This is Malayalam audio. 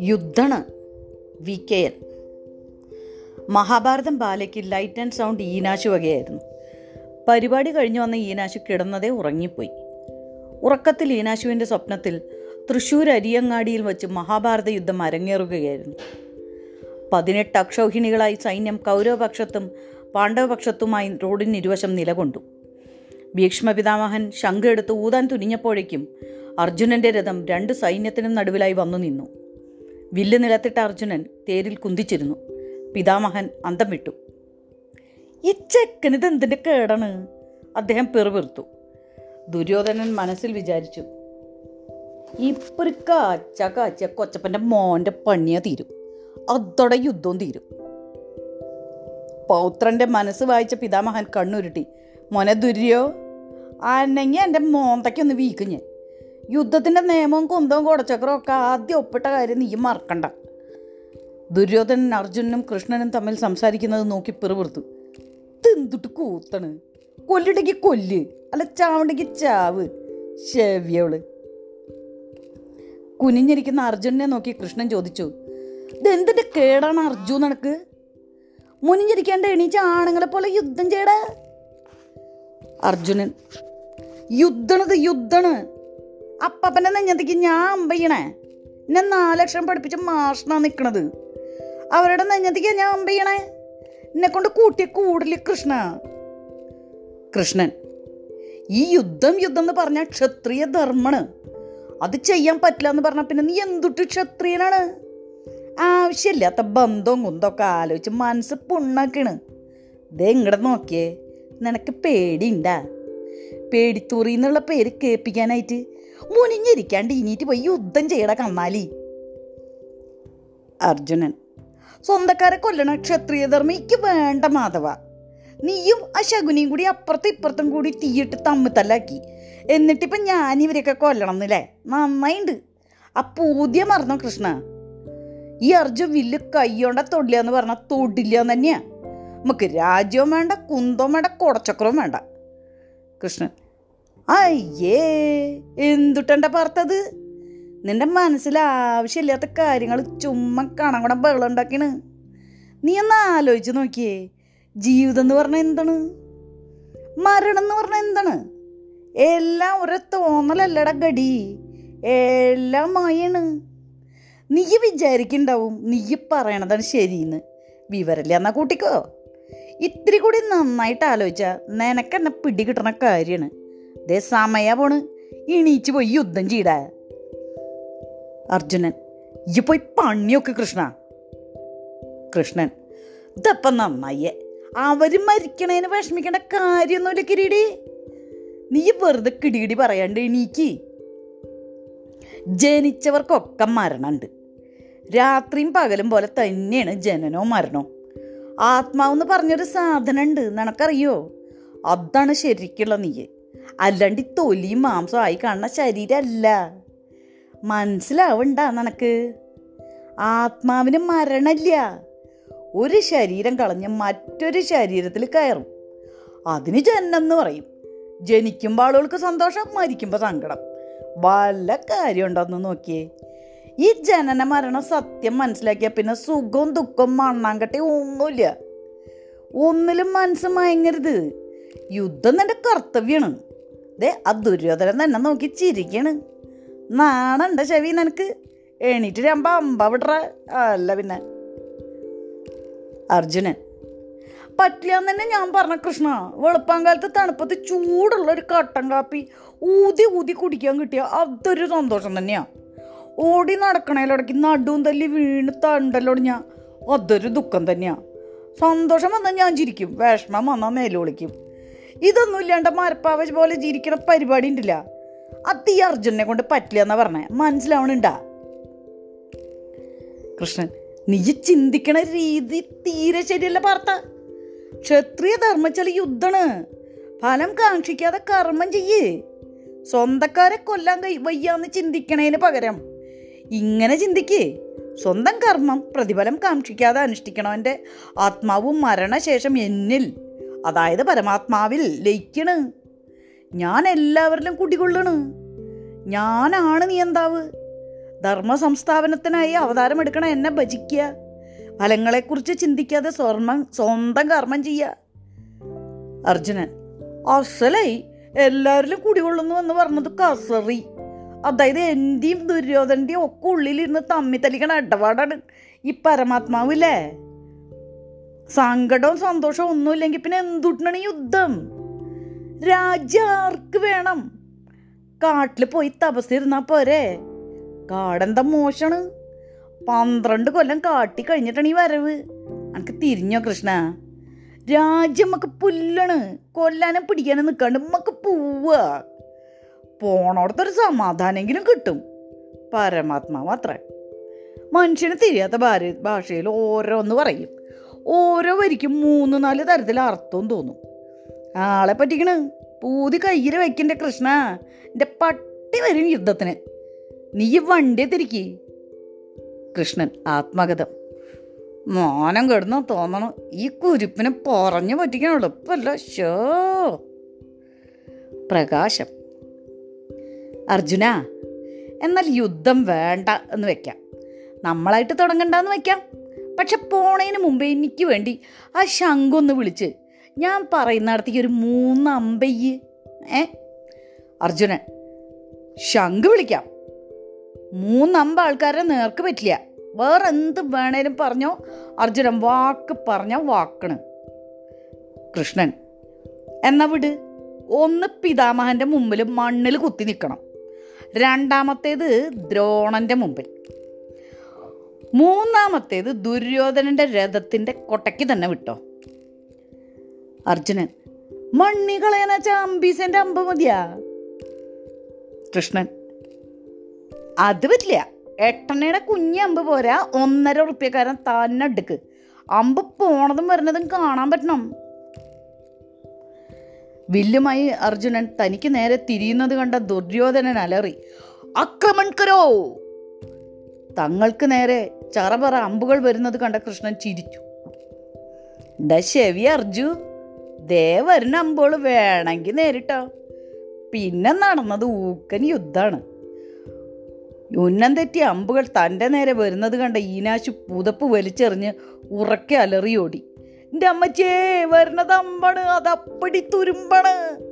യുദ്ധണ് വി കെ എൻ. മഹാഭാരതം ബാലയ്ക്ക് ലൈറ്റ് ആൻഡ് സൗണ്ട് ഈനാശു വകയായിരുന്നു. പരിപാടി കഴിഞ്ഞു വന്ന ഈനാശു കിടന്നതേ ഉറങ്ങിപ്പോയി. ഉറക്കത്തിൽ ഈനാശുവിന്റെ സ്വപ്നത്തിൽ തൃശ്ശൂർ അരിയങ്ങാടിയിൽ വച്ച് മഹാഭാരത യുദ്ധം അരങ്ങേറുകയായിരുന്നു. പതിനെട്ട് അക്ഷൗഹിണികളായി സൈന്യം കൗരവപക്ഷത്തും പാണ്ഡവപക്ഷത്തുമായി റോഡിന് ഇരുവശം നിലകൊണ്ടു. ഭീഷ്മപിതാമഹൻ ശംഖെടുത്ത് ഊതാൻ തുനിഞ്ഞപ്പോഴേക്കും അർജുനന്റെ രഥം രണ്ട് സൈന്യത്തിനും നടുവിലായി വന്നു നിന്നു. വില്ല് നിലത്തിട്ട അർജുനൻ തേരിൽ കുന്തിച്ചിരുന്നു. പിതാമഹൻ അന്തം വിട്ടു. ഈ ചെക്കനിത് എന്തിന്റെ കേടാണ്? അദ്ദേഹം പെറുപിറുത്തു. ദുര്യോധനൻ മനസ്സിൽ വിചാരിച്ചു ഇപ്പൊരു കാച്ച കാച്ച കൊച്ചപ്പന്റെ മോന്റെ പണിയ തീരും. അതോടെ യുദ്ധവും തീരും. പൗത്രന്റെ മനസ്സ് വായിച്ച പിതാമഹൻ കണ്ണുരുട്ടി മോനെ ദുര്യോ അനങ്ങി എന്റെ മോന്തയ്ക്കൊന്ന് വീക്കും ഞാൻ. യുദ്ധത്തിന്റെ നിയമവും കുന്തവും കുടച്ചക്രവും ഒക്കെ ആദ്യം ഒപ്പിട്ട കാര്യം നീ മറക്കണ്ട. ദുര്യോധനൻ അർജുനനും കൃഷ്ണനും തമ്മിൽ സംസാരിക്കുന്നത് നോക്കി പിറുപിറുത്തു. തെന്തുട്ട് കൂത്തണ്? കൊല്ലിടയ്ക്ക് കൊല്ല് അല്ല ചാവണ്ടെങ്കിൽ ചാവ് ശവ്യവൾ കുനിഞ്ഞിരിക്കുന്ന അർജുനനെ നോക്കി കൃഷ്ണൻ ചോദിച്ചു ഇതെന്തിന്റെ കേടാണ് അർജുൻ നിനക്ക് മുനിഞ്ഞിരിക്കേണ്ട എണീച്ച ആണുങ്ങളെ പോലെ യുദ്ധം ചെയ്യടാ. അർജുനൻ യുദ്ധണത് യുദ്ധണ്. അപ്പപ്പന്റെ നെഞ്ഞത്തേക്ക് ഞാൻ അമ്പയ്യണേ. എന്നെ നാലക്ഷരം പഠിപ്പിച്ച മാഷണാ നിൽക്കണത് അവരുടെ നെഞ്ഞത്തേക്ക് ഞാൻ അമ്പയ്യണേ. എന്നെ കൊണ്ട് കൂട്ടിയ കൂടൽ കൃഷ്ണ. കൃഷ്ണൻ ഈ യുദ്ധം യുദ്ധം എന്ന് പറഞ്ഞ ക്ഷത്രിയ ധർമ്മണ്. അത് ചെയ്യാൻ പറ്റില്ല എന്ന് പറഞ്ഞാൽ പിന്നെ നീ എന്തുട്ട് ക്ഷത്രിയനാണ്? ആവശ്യമില്ലാത്ത ബന്ധവും കുന്തൊക്കെ ആലോചിച്ച് മനസ്സ് പുണ്ണാക്കണ്. ദേ ഇങ്ങോട്ട് നോക്കിയേ നിനക്ക് പേടിണ്ടാ പേടിത്തൂറി എന്നുള്ള പേര് കേൾപ്പിക്കാനായിട്ട് മുനിഞ്ഞിരിക്കാണ്ട് ഇനിയിട്ട് പോയി യുദ്ധം ചെയ്യട കന്നാലി. അർജുനൻ. സ്വന്തക്കാരെ കൊല്ലണ ക്ഷത്രിയധർമ്മിക്ക് വേണ്ട മാധവ. നീയും ആ ശകുനിയും കൂടി അപ്പുറത്തും ഇപ്പുറത്തും കൂടി തീയിട്ട് തമ്മി തല്ലാക്കി എന്നിട്ടിപ്പം ഞാൻ ഇവരെയൊക്കെ കൊല്ലണം എന്നല്ലേ? നന്നായിണ്ട്. ആ പൂതിയ മറന്നോ കൃഷ്ണ? ഈ അർജുൻ വില്ല് കൈയോണ്ട തൊടില്ല എന്ന് പറഞ്ഞാൽ തൊടില്ല എന്ന് തന്നെയാ. നമുക്ക് രാജ്യവും വേണ്ട കുന്തവും വേണ്ട കുടച്ചക്രവും വേണ്ട. കൃഷ്ണൻ അയ്യേ എന്തുട്ടണ്ട പാർത്തത്? നിന്റെ മനസ്സിൽ ആവശ്യമില്ലാത്ത കാര്യങ്ങൾ ചുമ്മാ കണം കൂടെ ബഹളം ഉണ്ടാക്കിയാണ് നീ ഒന്ന് ആലോചിച്ച് നോക്കിയേ ജീവിതം എന്ന് പറഞ്ഞാൽ എന്താണ്? മരണം എന്ന് പറഞ്ഞാൽ എന്താണ്? എല്ലാം ഒരു തോന്നലല്ലട ഗടി. എല്ലാം മായാണ് നീ വിചാരിക്കുണ്ടാവും നീ പറയണതാണ് ശരിയെന്ന്. വിവരല്ല എന്നാ കൂട്ടിക്കോ. ഇത്തിരി കൂടി നന്നായിട്ട് ആലോചിച്ചാൽ നിനക്കെന്നെ പിടി കിട്ടണ കാര്യമാണ്. ദേ സമയ പോണ്. എണീച്ച് പോയി യുദ്ധം ചെയ്ത അർജുനൻ ഈ പോയി പണിയൊക്കെ കൃഷ്ണ. കൃഷ്ണൻ ഇതപ്പം നന്നായേ അവർ മരിക്കണേന് വിഷമിക്കേണ്ട കാര്യമൊന്നുമില്ല കിരീടി. നീ വെറുതെ കിടികിടി പറയാണ്ട് എണീക്ക്. ജനിച്ചവർക്കൊക്കെ മരണമുണ്ട് രാത്രിയും പകലും പോലെ തന്നെയാണ് ജനനവും മരണവും ആത്മാവെന്ന് പറഞ്ഞൊരു സാധനം ഉണ്ട് നിനക്കറിയോ? അതാണ് ശരിക്കുള്ള നീ അല്ലാണ്ട് തൊലിയും മാംസവും ആയി കാണുന്ന ശരീരമല്ല മനസ്സിലാവണ്ട നിനക്ക്. ആത്മാവിന് മരണമില്ല ഒരു ശരീരം കളഞ്ഞ് മറ്റൊരു ശരീരത്തിൽ കയറും. അതിന് ജന്മം എന്ന് പറയും. ജനിക്കുമ്പോൾ ആളുകൾക്ക് സന്തോഷം മരിക്കുമ്പോൾ സങ്കടം. വല്ല കാര്യം ഉണ്ടോന്ന് നോക്കിയേ. ഈ ജനന മരണം സത്യം മനസ്സിലാക്കിയ പിന്നെ സുഖവും ദുഃഖവും മണ്ണാങ്കട്ടി ഒന്നുമില്ല. ഒന്നിലും മനസ്സ് മയങ്ങരുത്. യുദ്ധം നിന്റെ കർത്തവ്യമാണ് ദേ ആ ദുര്യോധനൻ തന്നെ നോക്കി ചിരിക്കണ്. നാണണ്ട ചെവി നിനക്ക്. എണീറ്റ് രമ്പ അമ്പ വിടറ. അല്ല പിന്നെ. അർജുനൻ പറ്റില്ലാന്ന് തന്നെ ഞാൻ പറഞ്ഞ കൃഷ്ണ വെളുപ്പാങ്കാലത്ത് തണുപ്പത്ത് ചൂടുള്ള ഒരു കട്ടൻ കാപ്പി ഊതി ഊതി കുടിക്കാൻ കിട്ടിയ അതൊരു സന്തോഷം തന്നെയാണ് ഓടി നടക്കണേലിടയ്ക്ക് നടുവും തല്ലി വീണ് തണ്ടല്ലോടിഞ്ഞ അതൊരു ദുഃഖം തന്നെയാണ് സന്തോഷം വന്നാൽ ഞാൻ ചിരിക്കും. വിഷമം വന്നാൽ മേലോളിക്കും ഇതൊന്നും ഇല്ലാണ്ട് മരപ്പാവ പോലെ ജീവിക്കണ പരിപാടി ഉണ്ടില്ല അത് ഈ അർജുനെ കൊണ്ട് പറ്റില്ല എന്നാ പറഞ്ഞേ. മനസ്സിലാവണുണ്ടാ? കൃഷ്ണൻ നീ ചിന്തിക്കണ രീതി തീരെ ശരിയല്ല പാർത്ത ക്ഷത്രിയ ധർമ്മച്ചാൽ യുദ്ധണ്. ഫലം കാക്ഷിക്കാതെ കർമ്മം ചെയ്യേ. സ്വന്തക്കാരെ കൊല്ലാൻ കൈ വയ്യാന്ന് ചിന്തിക്കണേന് പകരം ഇങ്ങനെ ചിന്തിക്കേ. സ്വന്തം കർമ്മം പ്രതിഫലം കാക്ഷിക്കാതെ അനുഷ്ഠിക്കണവന്റെ ആത്മാവും മരണശേഷം എന്നിൽ. അതായത് പരമാത്മാവിൽ ലയിക്കണ്. ഞാൻ എല്ലാവരിലും കുടികൊള്ളണ്. ഞാനാണ് നിയന്താവ് ധർമ്മ സംസ്ഥാപനത്തിനായി അവതാരമെടുക്കണ എന്നെ ഭജിക്കുക. ഫലങ്ങളെക്കുറിച്ച് ചിന്തിക്കാതെ സ്വർണം സ്വന്തം കർമ്മം ചെയ്യുക. അർജുനൻ അസലായി എല്ലാവരിലും കുടികൊള്ളുന്നു എന്ന് പറഞ്ഞത് കസറി. അതായത് എന്റെയും ദുര്യോധന്റെയും ഒക്കെ ഉള്ളിലിരുന്ന് തമ്മി തലിക്കണ ഇടപാടാണ് ഈ പരമാത്മാവില്ലേ സങ്കടവും സന്തോഷവും ഒന്നുമില്ലെങ്കിൽ പിന്നെ എന്തുട്ടണ യുദ്ധം? രാജ്യം ആർക്ക് വേണം? കാട്ടിൽ പോയി തപസ്സിരുന്നാ പോരെ? കാടെന്താ മോശാണ്? പന്ത്രണ്ട് കൊല്ലം കാട്ടി കഴിഞ്ഞിട്ടാണ് ഈ വരവ്. എനിക്ക് തിരിഞ്ഞോ കൃഷ്ണ? രാജ്യം നമുക്ക് പുല്ലാണ്. കൊല്ലാനും പിടിക്കാനും നിൽക്കാണ്ട് നമുക്ക് പോവുക പോണോടത്തൊരു സമാധാനെങ്കിലും കിട്ടും. പരമാത്മാവ് അത്ര മനുഷ്യന് തിരിയാത്ത ഭാര്യ ഭാഷയിൽ ഓരോന്ന് പറയും. ഓരോ വരിക്കും മൂന്ന് നാല് തരത്തിൽ അർത്ഥവും തോന്നും. ആളെ പറ്റിക്കണ്? പൂതി കയ്യിൽ വെക്കണ്ട കൃഷ്ണ. എന്റെ പട്ടി വരും യുദ്ധത്തിന്. നീ ഈ വണ്ടിയെ തിരിക്കി കൃഷ്ണൻ ആത്മഗതം. മോനം കെടുന്ന തോന്നണം. ഈ കുരുപ്പിനെ പറഞ്ഞു പറ്റിക്കാൻ എളുപ്പമല്ല ഷോ പ്രകാശം. അർജുന എന്നാൽ യുദ്ധം വേണ്ട എന്ന് വെക്കാം. നമ്മളായിട്ട് തുടങ്ങണ്ടെന്ന് വെക്കാം. പക്ഷെ പോണതിന് മുമ്പേ എനിക്ക് വേണ്ടി ആ ശങ്കൊന്ന് വിളിച്ച്. ഞാൻ പറയുന്നിടത്തേക്ക് ഒരു മൂന്ന് അമ്പയ്യ്. ഏ? അർജുനൻ ശംഖ് വിളിക്കാം. മൂന്നമ്പ ആൾക്കാരെ നേർക്ക് പറ്റില്ല. വേറെ എന്ത് വേണേലും പറഞ്ഞോ. അർജുനൻ വാക്ക് പറഞ്ഞ വാക്കണ്. കൃഷ്ണൻ എന്നാ വിട്. ഒന്ന് പിതാമഹന്റെ മുമ്പിൽ മണ്ണിൽ കുത്തി നിൽക്കണം രണ്ടാമത്തേത് ദ്രോണന്റെ മുമ്പിൽ മൂന്നാമത്തേത് ദുര്യോധനന്റെ രഥത്തിന്റെ കൊട്ടയ്ക്ക് തന്നെ വിട്ടോ. അർജുനൻ മണ്ണികളേന ചാമ്പീസന്റെ അമ്പ മതിയാ. കൃഷ്ണൻ അത് പറ്റില്ല. എട്ടെണ്ണയുടെ കുഞ്ഞി അമ്പ് പോരാ. ഒന്നര ഉറുപ്പ്യക്കാരൻ തന്നെ എടുക്ക്. അമ്പ് പോണതും വരുന്നതും കാണാൻ പറ്റണം. വില്ലുമായി അർജുനൻ തനിക്ക് നേരെ തിരിയുന്നത് കണ്ട ദുര്യോധനൻ അലറി ആക്രമൺകരോ തങ്ങൾക്ക് നേരെ ചറപറ അമ്പുകൾ വരുന്നത് കണ്ട കൃഷ്ണൻ ചിരിച്ചു. ഡ ശവി അർജു ദേ അമ്പുകൾ വേണമെങ്കിൽ നേരിട്ടോ. പിന്നെ നടന്നത് ഊക്കൻ യുദ്ധമാണ്. ഉന്നം തെറ്റിയ അമ്പുകൾ തന്റെ നേരെ വരുന്നത് കണ്ട ഈനാശു പുതപ്പ് വലിച്ചെറിഞ്ഞ് ഉറക്കെ അലറിയോടി. എന്റെ അമ്മച്ചേ വരുന്നത് അമ്പാണ് അതപ്പടി തുരുമ്പാണ്.